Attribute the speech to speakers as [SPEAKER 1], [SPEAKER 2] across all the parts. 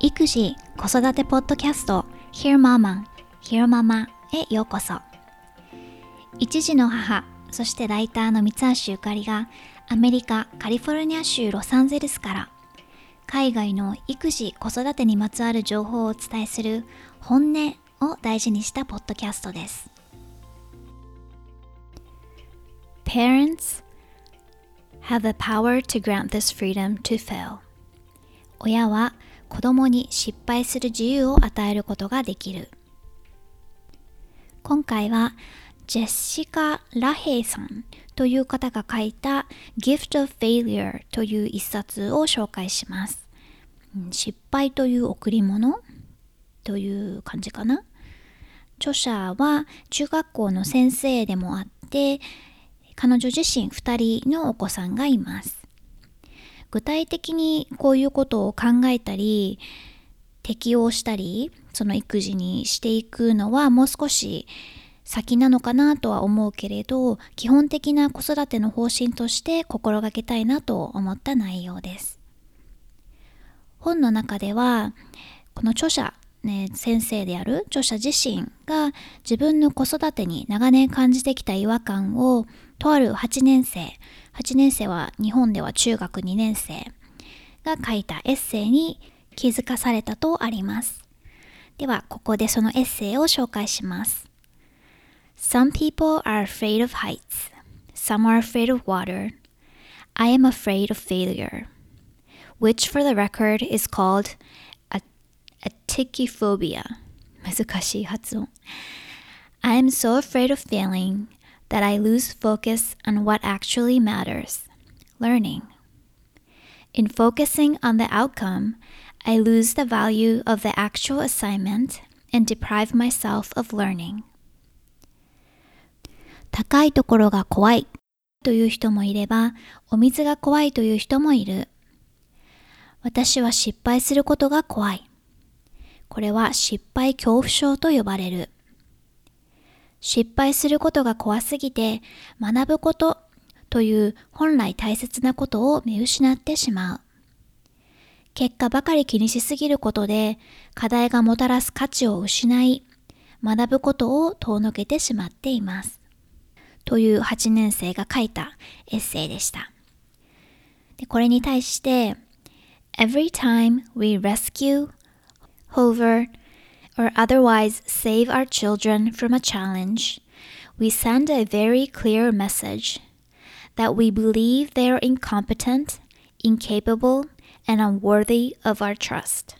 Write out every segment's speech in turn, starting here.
[SPEAKER 1] 育児・子育てポッドキャスト Hear Mama, Hear Mama へようこそ。一児の母そしてライターの三橋ゆかりがアメリカ・カリフォルニア州ロサンゼルスから海外の育児・子育てにまつわる情報をお伝えする本音を大事にしたポッドキャストです。Parents have the power to grant this freedom to fail. 親は子供に失敗する自由を与えることができる。今回はジェシカ・ラヘイさんという方が書いた Gift of Failure という一冊を紹介します。失敗という贈り物という感じかな。著者は中学校の先生でもあって彼女自身2人のお子さんがいます。具体的にこういうことを考えたり、適応したり、その育児にしていくのはもう少し先なのかなとは思うけれど、基本的な子育ての方針として心がけたいなと思った内容です。本の中では、この著者ね、先生である著者自身が自分の子育てに長年感じてきた違和感をとある8年生8年生は日本では中学2年生が書いたエッセイに気づかされたとありますではここでそのエッセイを紹介します Some people are afraid of heights Some are afraid of water I am afraid of failure which for the record is called Atikiphobia 難しい発音 I am so afraid of failing that I lose focus on what actually matters learning. In focusing on the outcome, I lose the value of the actual assignment and deprive myself of learning. 高いところが怖いという人もいれば、お水が怖いという人もいる。私は失敗することが怖い。 これは失敗恐怖症と呼ばれる。失敗することが怖すぎて学ぶことという本来大切なことを見失ってしまう。結果ばかり気にしすぎることで課題がもたらす価値を失い学ぶことを遠のけてしまっています。という8年生が書いたエッセイでした。でこれに対して Every time we rescue hover, or otherwise save our children from a challenge, we send a very clear message that we believe they are incompetent, incapable, and unworthy of our trust.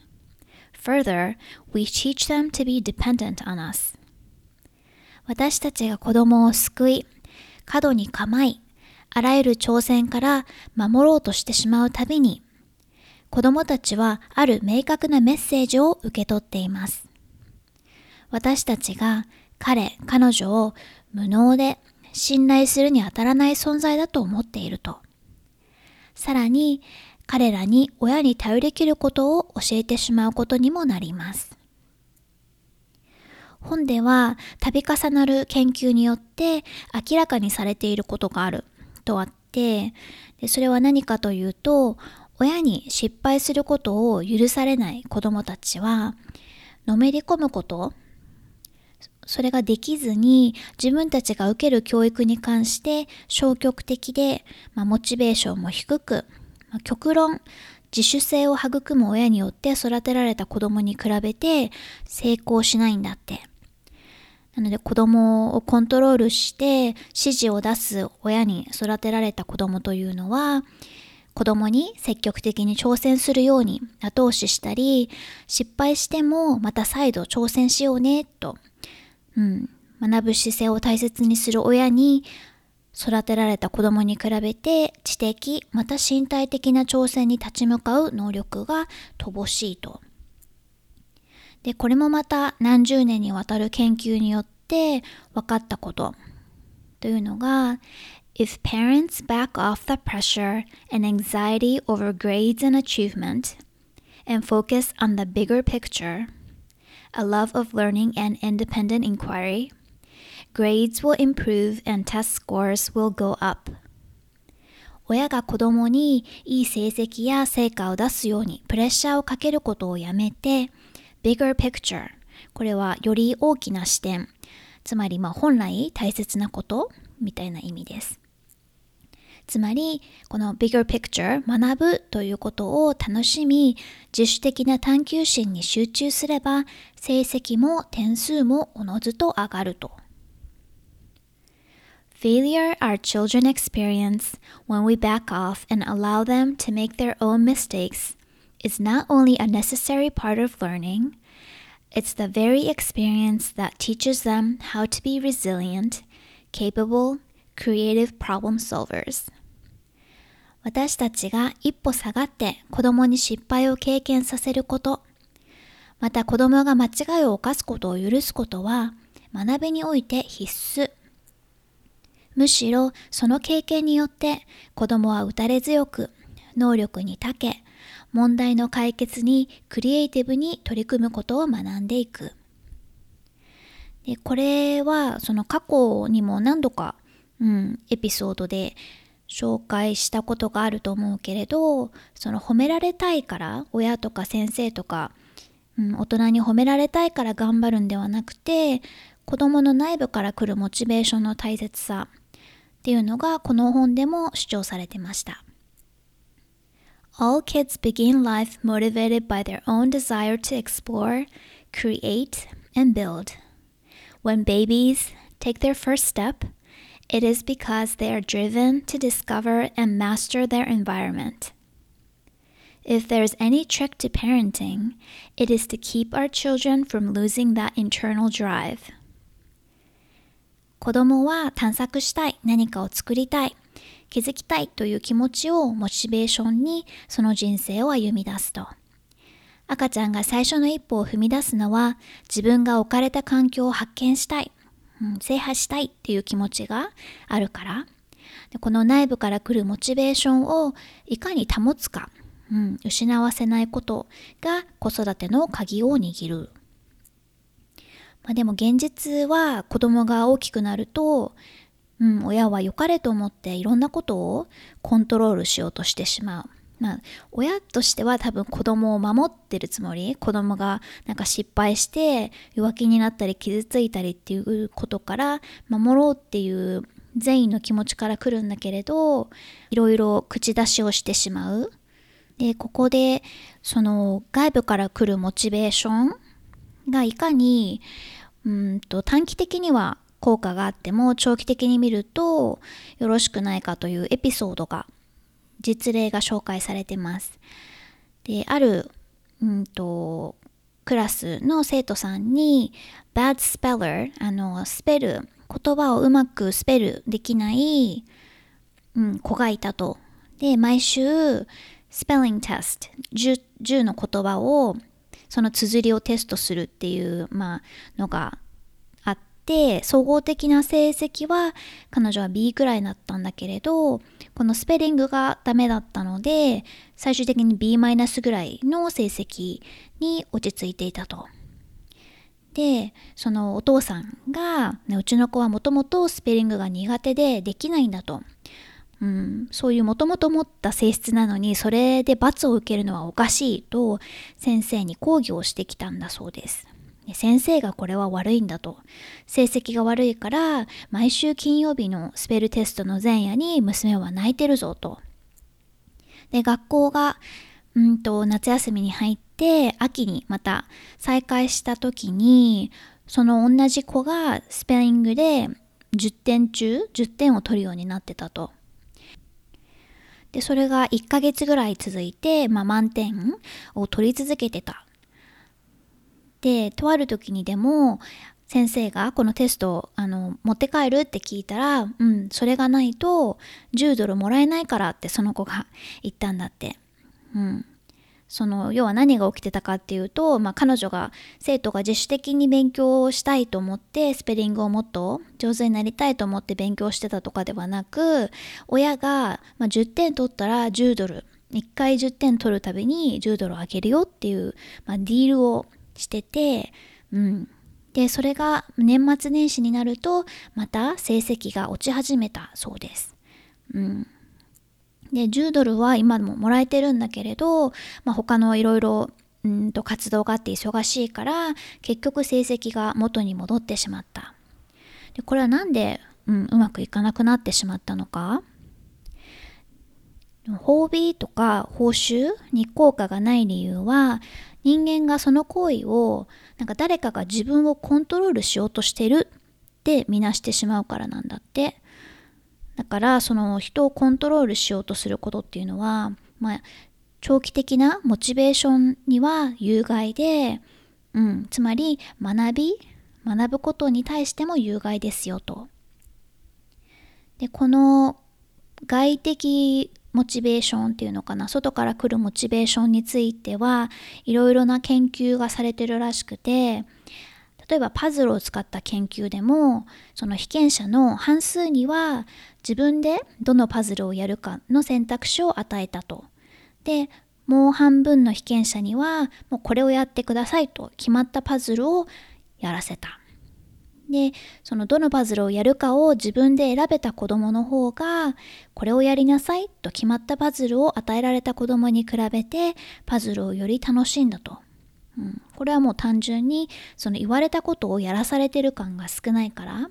[SPEAKER 1] Further, we teach them to be dependent on us. 私たちが子供を救い、過度に構い、あらゆる挑戦から守ろうとしてしまうたびに、 子供たちはある明確なメッセージを受け取っています。私たちが彼、彼女を無能で信頼するに当たらない存在だと思っていると。さらに彼らに親に頼りきることを教えてしまうことにもなります。本では度重なる研究によって明らかにされていることがあるとあってでそれは何かというと親に失敗することを許されない子どもたちはのめり込むことそれができずに自分たちが受ける教育に関して消極的で、まあ、モチベーションも低く、まあ、極論自主性を育む親によって育てられた子供に比べて成功しないんだって。なので子供をコントロールして指示を出す親に育てられた子供というのは子供に積極的に挑戦するように後押ししたり、失敗してもまた再度挑戦しようね、と、うん、学ぶ姿勢を大切にする親に育てられた子供に比べて知的また身体的な挑戦に立ち向かう能力が乏しいと。で、これもまた何十年にわたる研究によって分かったことというのが If parents back off the pressure and anxiety over grades and achievement and focus on the bigger picture, a love of learning and independent inquiry, grades will improve and test scores will go up. 親が子供にいい成績や成果を出すようにプレッシャーをかけることをやめて、bigger picture これはより大きな視点、つまりまあ本来大切なことみたいな意味です。つまり、この bigger picture 学ぶということを楽しみ、自主的な探求心に集中すれば、成績も点数もおのずと上がると。Failure our children experience when we back off and allow them to make their own mistakes is not only a necessary part of learning, it's the very experience that teaches them how to be resilient, capable, creative problem solvers. 私たちが一歩下がって子供に失敗を経験させること、また子供が間違いを犯すことを許すことは学びにおいて必須。むしろその経験によって子供は打たれ強く、能力に長け、問題の解決にクリエイティブに取り組むことを学んでいく。でこれはその過去にも何度か、うん、エピソードで紹介したことがあると思うけれどその褒められたいから親とか先生とか、うん、大人に褒められたいから頑張るんではなくて子供の内部から来るモチベーションの大切さっていうのがこの本でも主張されてました。All kids begin life motivated by their own desire to explore, create, and build. When babies take their first step, it is because they are driven to discover and master their environment. If there's any trick to parenting, it is to keep our children from losing that internal drive. 子供は探索したい、何かを作りたい、気づきたいという気持ちをモチベーションにその人生を歩み出すと。赤ちゃんが最初の一歩を踏み出すのは自分が置かれた環境を発見したい、うん、制覇したいっていう気持ちがあるから。でこの内部から来るモチベーションをいかに保つか、うん、失わせないことが子育ての鍵を握る。まあ、でも現実は子供が大きくなると、うん、親は良かれと思っていろんなことをコントロールしようとしてしまう。まあ、親としては多分子供を守ってるつもり。子供がなんか失敗して弱気になったり傷ついたりっていうことから守ろうっていう善意の気持ちから来るんだけれどいろいろ口出しをしてしまう。でここでその外部から来るモチベーションがいかにうんと短期的には効果があっても長期的に見るとよろしくないかというエピソードが実例が紹介されてます。である、うんと、クラスの生徒さんに bad speller あのスペル言葉をうまくスペルできない、うん、子がいたと。で毎週スペリングテスト 10, 10の言葉をその綴りをテストするっていう、まあ、のがあって総合的な成績は彼女は B くらいだったんだけれどこのスペリングがダメだったので最終的に B マイナスぐらいの成績に落ち着いていたと。でそのお父さんが、ね、うちの子はもともとスペリングが苦手でできないんだと。うん、そういうもともと持った性質なのにそれで罰を受けるのはおかしいと先生に抗議をしてきたんだそうです。先生がこれは悪いんだと成績が悪いから毎週金曜日のスペルテストの前夜に娘は泣いてるぞと。で学校がうんと夏休みに入って秋にまた再開した時にその同じ子がスペイングで10点中10点を取るようになってたと。で、それが1ヶ月ぐらい続いて、まあ、満点を取り続けてた。で、とある時にでも、先生がこのテストをあの持って帰るって聞いたら、うん、それがないと10ドルもらえないからってその子が 言ったんだって。うん。その要は何が起きてたかっていうと、まあ、彼女が生徒が自主的に勉強をしたいと思ってスペリングをもっと上手になりたいと思って勉強してたとかではなく親が、まあ、10点取ったら10ドル1回10点取るたびに10ドルあげるよっていう、まあ、ディールをしてて、うん、でそれが年末年始になるとまた成績が落ち始めたそうです。うん、で10ドルは今ももらえてるんだけれど、まあ、他のいろいろ活動があって忙しいから結局成績が元に戻ってしまった。でこれは何で、うん、うまくいかなくなってしまったのか？褒美とか報酬に効果がない理由は人間がその行為をなんか誰かが自分をコントロールしようとしてるって見なしてしまうからなんだってだからその人をコントロールしようとすることっていうのは、まあ、長期的なモチベーションには有害で、うん、つまり学び学ぶことに対しても有害ですよと。でこの外的モチベーションっていうのかな？外から来るモチベーションについてはいろいろな研究がされてるらしくて例えばパズルを使った研究でもその被験者の半数には自分でどのパズルをやるかの選択肢を与えたと。でもう半分の被験者にはもうこれをやってくださいと決まったパズルをやらせた。でそのどのパズルをやるかを自分で選べた子供の方がこれをやりなさいと決まったパズルを与えられた子供に比べてパズルをより楽しんだと、うん、これはもう単純にその言われたことをやらされてる感が少ないから。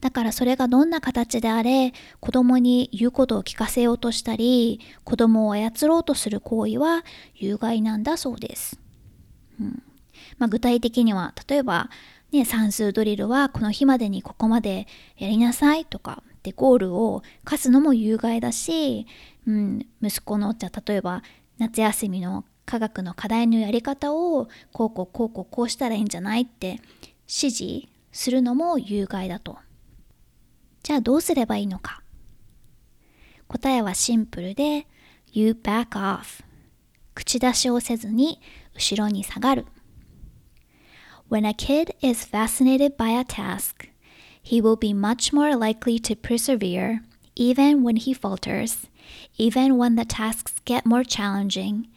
[SPEAKER 1] だからそれがどんな形であれ子供に言うことを聞かせようとしたり子供を操ろうとする行為は有害なんだそうです、うん。まあ、具体的には例えばね、算数ドリルはこの日までにここまでやりなさいとかでゴールを課すのも有害だし、うん、息子のじゃ例えば夏休みの科学の課題のやり方をこうこうこうこうこうしたらいいんじゃないって指示するのも有害だと。じゃあどうすればいいのか？答えはシンプルで You back off 口出しをせずに後ろに下がる。When a kid is fascinated by a task, he will be much more likely to persevere, even when he falters, even when the tasks get more challenging,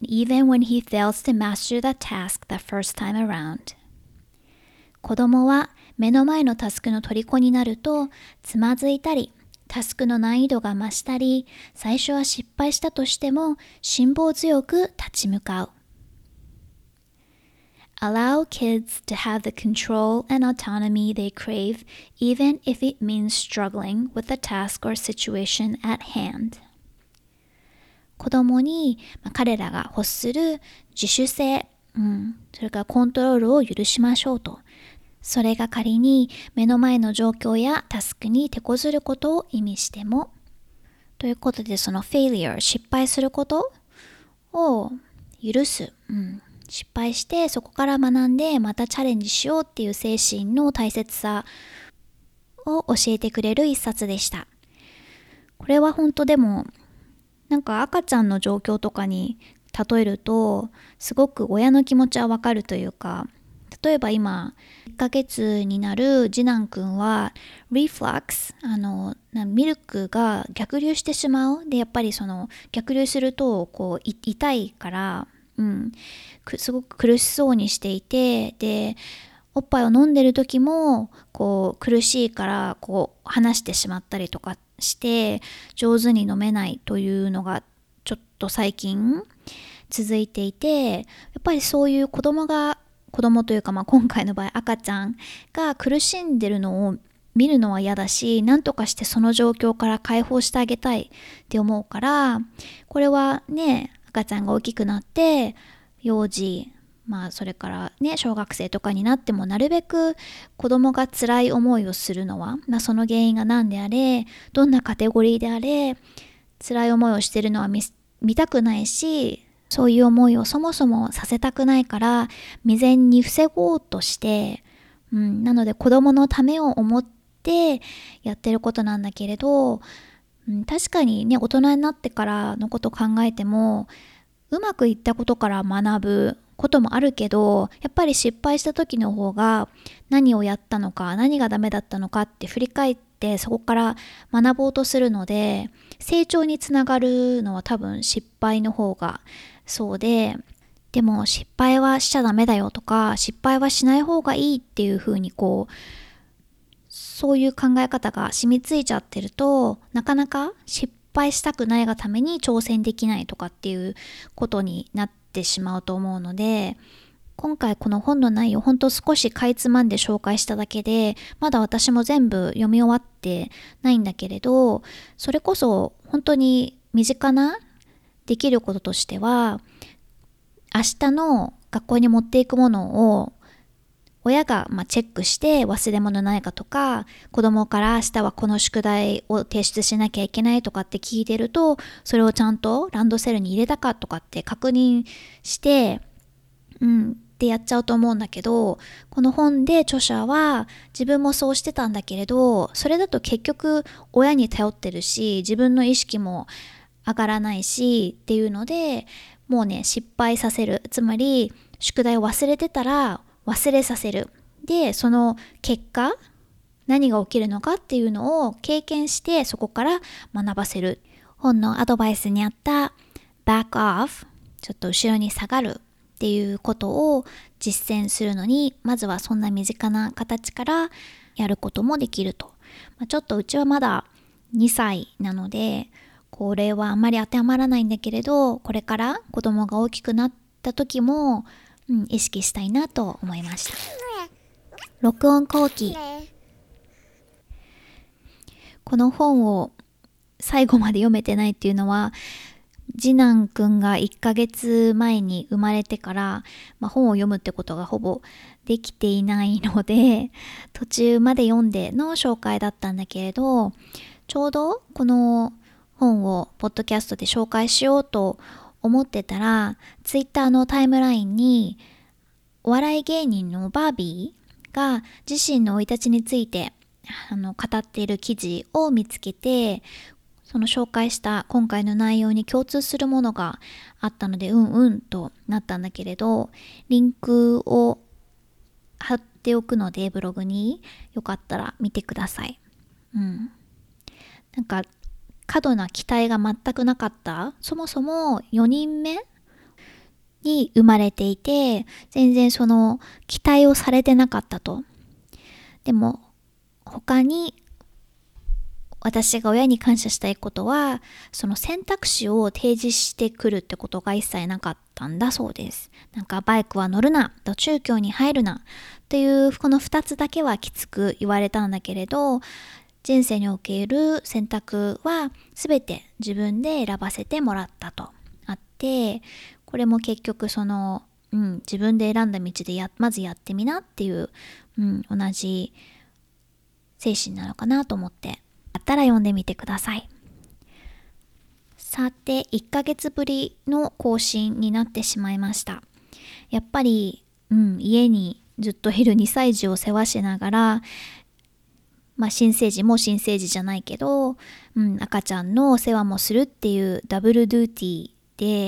[SPEAKER 1] and even when he fails to master the task the first time around. 子供は目の前のタスクの虜になるとつまずいたりタスクの難易度が増したり最初は失敗したとしても辛抱強く立ち向かう Allow kids to have the control and autonomy they crave, even if it means struggling with the task or situation at hand. 子供に、まあ、彼らが欲する自主性、うん、それからコントロールを許しましょうと。それが仮に目の前の状況やタスクに手こずることを意味しても。ということで、その failure、失敗することを許す。うん失敗してそこから学んでまたチャレンジしようっていう精神の大切さを教えてくれる一冊でした。これは本当でもなんか赤ちゃんの状況とかに例えるとすごく親の気持ちはわかるというか例えば今1ヶ月になる次男くんはリフラックスあのミルクが逆流してしまうでやっぱりその逆流するとこう痛いからうん、すごく苦しそうにしていてでおっぱいを飲んでる時もこう苦しいからこう話してしまったりとかして上手に飲めないというのがちょっと最近続いていてやっぱりそういう子供が子供というか、まあ、今回の場合赤ちゃんが苦しんでるのを見るのは嫌だし何とかしてその状況から解放してあげたいって思うからこれはね赤ちゃんが大きくなって幼児まあそれからね小学生とかになってもなるべく子供が辛い思いをするのは、まあ、その原因が何であれどんなカテゴリーであれ辛い思いをしてるのは見たくないしそういう思いをそもそもさせたくないから未然に防ごうとして、うん、なので子供のためを思ってやってることなんだけれどうん、確かにね大人になってからのこと考えてもうまくいったことから学ぶこともあるけどやっぱり失敗した時の方が何をやったのか何がダメだったのかって振り返ってそこから学ぼうとするので成長につながるのは多分失敗の方がそうででも失敗はしちゃダメだよとか失敗はしない方がいいっていう風にこうそういう考え方が染みついちゃってるとなかなか失敗したくないがために挑戦できないとかっていうことになってしまうと思うので今回この本の内容ほんと少しかいつまんで紹介しただけでまだ私も全部読み終わってないんだけれどそれこそ本当に身近なできることとしては明日の学校に持っていくものを親がまチェックして忘れ物ないかとか子供から明日はこの宿題を提出しなきゃいけないとかって聞いてるとそれをちゃんとランドセルに入れたかとかって確認してうんってやっちゃうと思うんだけどこの本で著者は自分もそうしてたんだけれどそれだと結局親に頼ってるし自分の意識も上がらないしっていうのでもうね失敗させる。つまり宿題を忘れてたら忘れさせる。でその結果何が起きるのかっていうのを経験してそこから学ばせる。本のアドバイスにあった back off ちょっと後ろに下がるっていうことを実践するのにまずはそんな身近な形からやることもできると、まあ、ちょっとうちはまだ2歳なのでこれはあんまり当てはまらないんだけれどこれから子供が大きくなった時も、うん、意識したいなと思いました。録音後期。この本を最後まで読めてないっていうのは次男くんが1ヶ月前に生まれてから、まあ、本を読むってことがほぼできていないので途中まで読んでの紹介だったんだけれどちょうどこの本をポッドキャストで紹介しようと思ってたら、ツイッターのタイムラインに、お笑い芸人のバービーが自身の生い立ちについてあの語っている記事を見つけて、その紹介した今回の内容に共通するものがあったので、うんうんとなったんだけれど、リンクを貼っておくので、ブログによかったら見てください。うん。なんか過度な期待が全くなかった？そもそも4人目に生まれていて全然その期待をされてなかったと。でも他に私が親に感謝したいことはその選択肢を提示してくるってことが一切なかったんだそうです。なんかバイクは乗るなと中京に入るなっていうこの2つだけはきつく言われたんだけれど人生における選択は全て自分で選ばせてもらったとあってこれも結局その、うん、自分で選んだ道でやまずやってみなっていう、うん、同じ精神なのかなと思ってあったら読んでみてください。さて1ヶ月ぶりの更新になってしまいました。やっぱり、うん、家にずっといる2歳児を世話しながらまあ、新生児も新生児じゃないけど、うん、赤ちゃんのお世話もするっていうダブルドゥーティ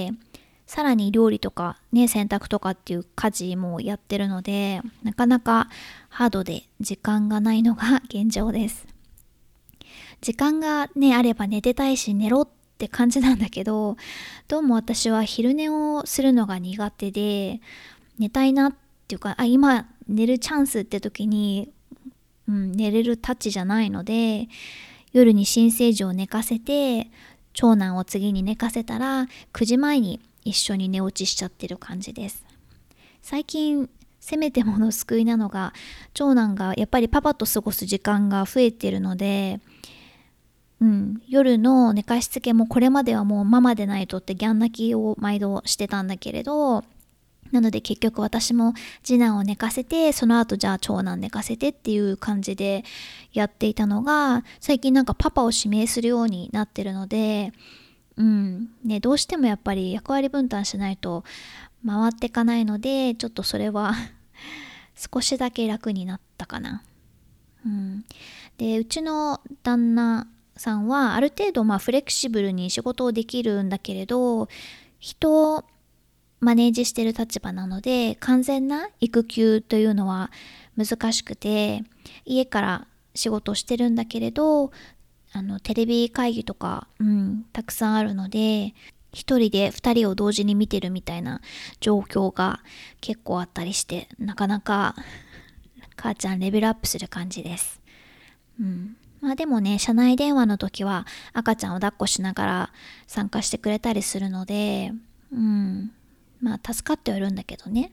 [SPEAKER 1] ーでさらに料理とかね洗濯とかっていう家事もやってるのでなかなかハードで時間がないのが現状です。時間がねあれば寝てたいし寝ろって感じなんだけどどうも私は昼寝をするのが苦手で寝たいなっていうかあ今寝るチャンスって時にうん、寝れるタッチじゃないので夜に新生児を寝かせて長男を次に寝かせたら9時前に一緒に寝落ちしちゃってる感じです。最近せめてもの救いなのが長男がやっぱりパパと過ごす時間が増えてるのでうん、夜の寝かしつけもこれまではもうママでないとってギャン泣きを毎度してたんだけれどなので結局私も次男を寝かせてその後じゃあ長男寝かせてっていう感じでやっていたのが最近なんかパパを指名するようになってるのでうんねどうしてもやっぱり役割分担しないと回っていかないのでちょっとそれは 少しだけ楽になったかな。うん、でうちの旦那さんはある程度まあフレキシブルに仕事をできるんだけれど人マネージしてる立場なので完全な育休というのは難しくて家から仕事してるんだけれどあのテレビ会議とか、うん、たくさんあるので一人で二人を同時に見てるみたいな状況が結構あったりしてなかなか母ちゃんレベルアップする感じです。うん。まあでもね、車内電話の時は赤ちゃんを抱っこしながら参加してくれたりするので、うん。まあ助かってはいるんだけどね。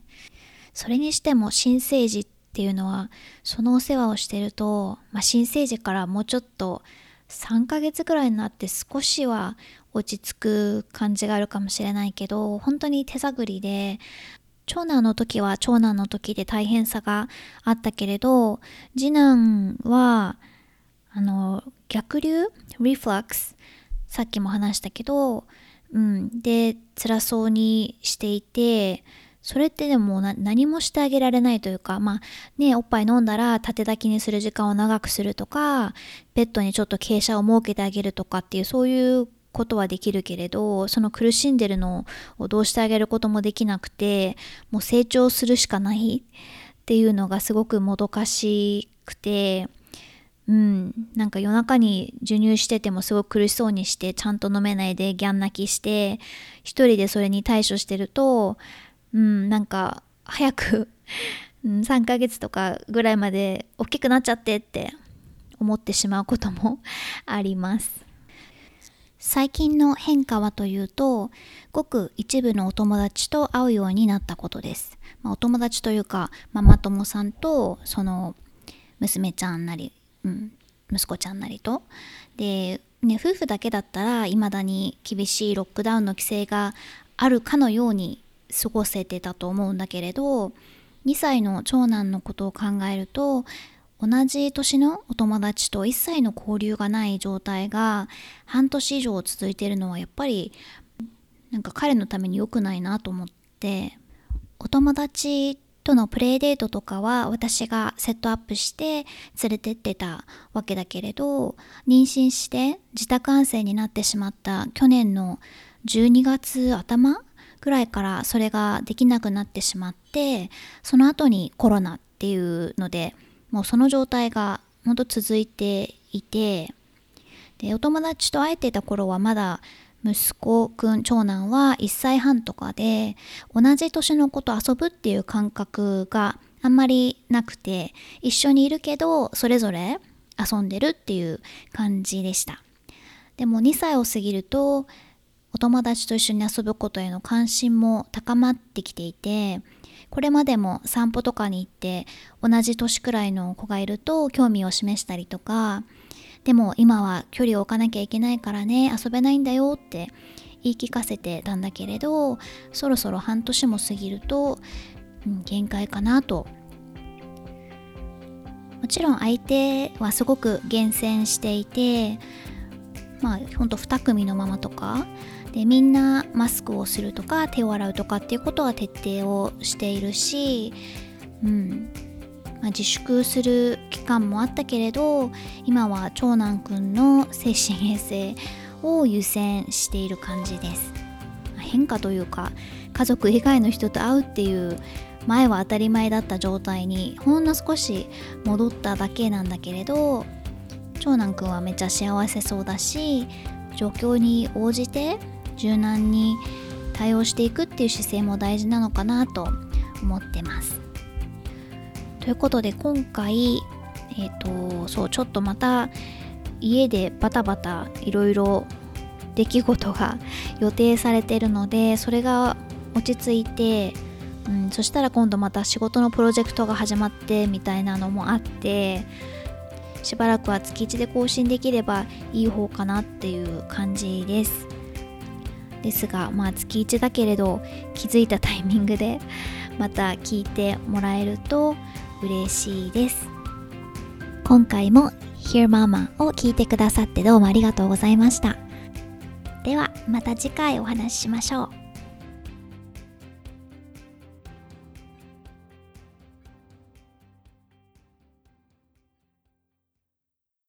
[SPEAKER 1] それにしても新生児っていうのは、そのお世話をしてると、まあ新生児からもうちょっと3ヶ月ぐらいになって少しは落ち着く感じがあるかもしれないけど、本当に手探りで、長男の時は長男の時で大変さがあったけれど、次男は、あの、逆流？リフラックスさっきも話したけど、うん、で、辛そうにしていて、それってでも何もしてあげられないというか、まあね、おっぱい飲んだら縦抱きにする時間を長くするとか、ベッドにちょっと傾斜を設けてあげるとかっていう、そういうことはできるけれどその苦しんでるのをどうしてあげることもできなくてもう成長するしかないっていうのがすごくもどかしくてうん、なんか夜中に授乳しててもすごく苦しそうにしてちゃんと飲めないでギャン泣きして一人でそれに対処してると、うん、なんか早く3ヶ月とかぐらいまで大きくなっちゃってって思ってしまうことも あります。最近の変化はというと、ごく一部のお友達と会うようになったことです。まあ、お友達というか、ママ友さんと、その、娘ちゃんなり、うん、息子ちゃんなりと。で、ね、夫婦だけだったら、未だに厳しいロックダウンの規制があるかのように過ごせてたと思うんだけれど、2歳の長男のことを考えると、同じ年のお友達と一切の交流がない状態が半年以上続いているのはやっぱりなんか彼のために良くないなと思ってお友達とのプレイデートとかは私がセットアップして連れてってたわけだけれど妊娠して自宅安静になってしまった去年の12月頭ぐらいからそれができなくなってしまってその後にコロナっていうのでもうその状態がほんと続いていてでお友達と会えてた頃はまだ息子くん長男は1歳半とかで同じ年の子と遊ぶっていう感覚があんまりなくて一緒にいるけどそれぞれ遊んでるっていう感じでした。でも2歳を過ぎるとお友達と一緒に遊ぶことへの関心も高まってきていてこれまでも散歩とかに行って同じ年くらいの子がいると興味を示したりとかでも今は距離を置かなきゃいけないからね遊べないんだよって言い聞かせてたんだけれどそろそろ半年も過ぎると、うん、限界かなと。もちろん相手はすごく厳選していてまあほんと2組のママとかでみんなマスクをするとか手を洗うとかっていうことは徹底をしているし、うん。まあ、自粛する期間もあったけれど今は長男くんの精神衛生を優先している感じです変化というか家族以外の人と会うっていう前は当たり前だった状態にほんの少し戻っただけなんだけれど長男くんはめっちゃ幸せそうだし状況に応じて柔軟に対応していくっていう姿勢も大事なのかなと思ってます。ということで今回えっ、ー、とそうちょっとまた家でバタバタいろいろ出来事が予定されてるのでそれが落ち着いて、うん、そしたら今度また仕事のプロジェクトが始まってみたいなのもあってしばらくは月1で更新できればいい方かなっていう感じです。ですがまあ月1だけれど気づいたタイミングでまた聞いてもらえると嬉しいです。今回も Hear Mama を聞いてくださってどうもありがとうございました。ではまた次回お話ししましょう。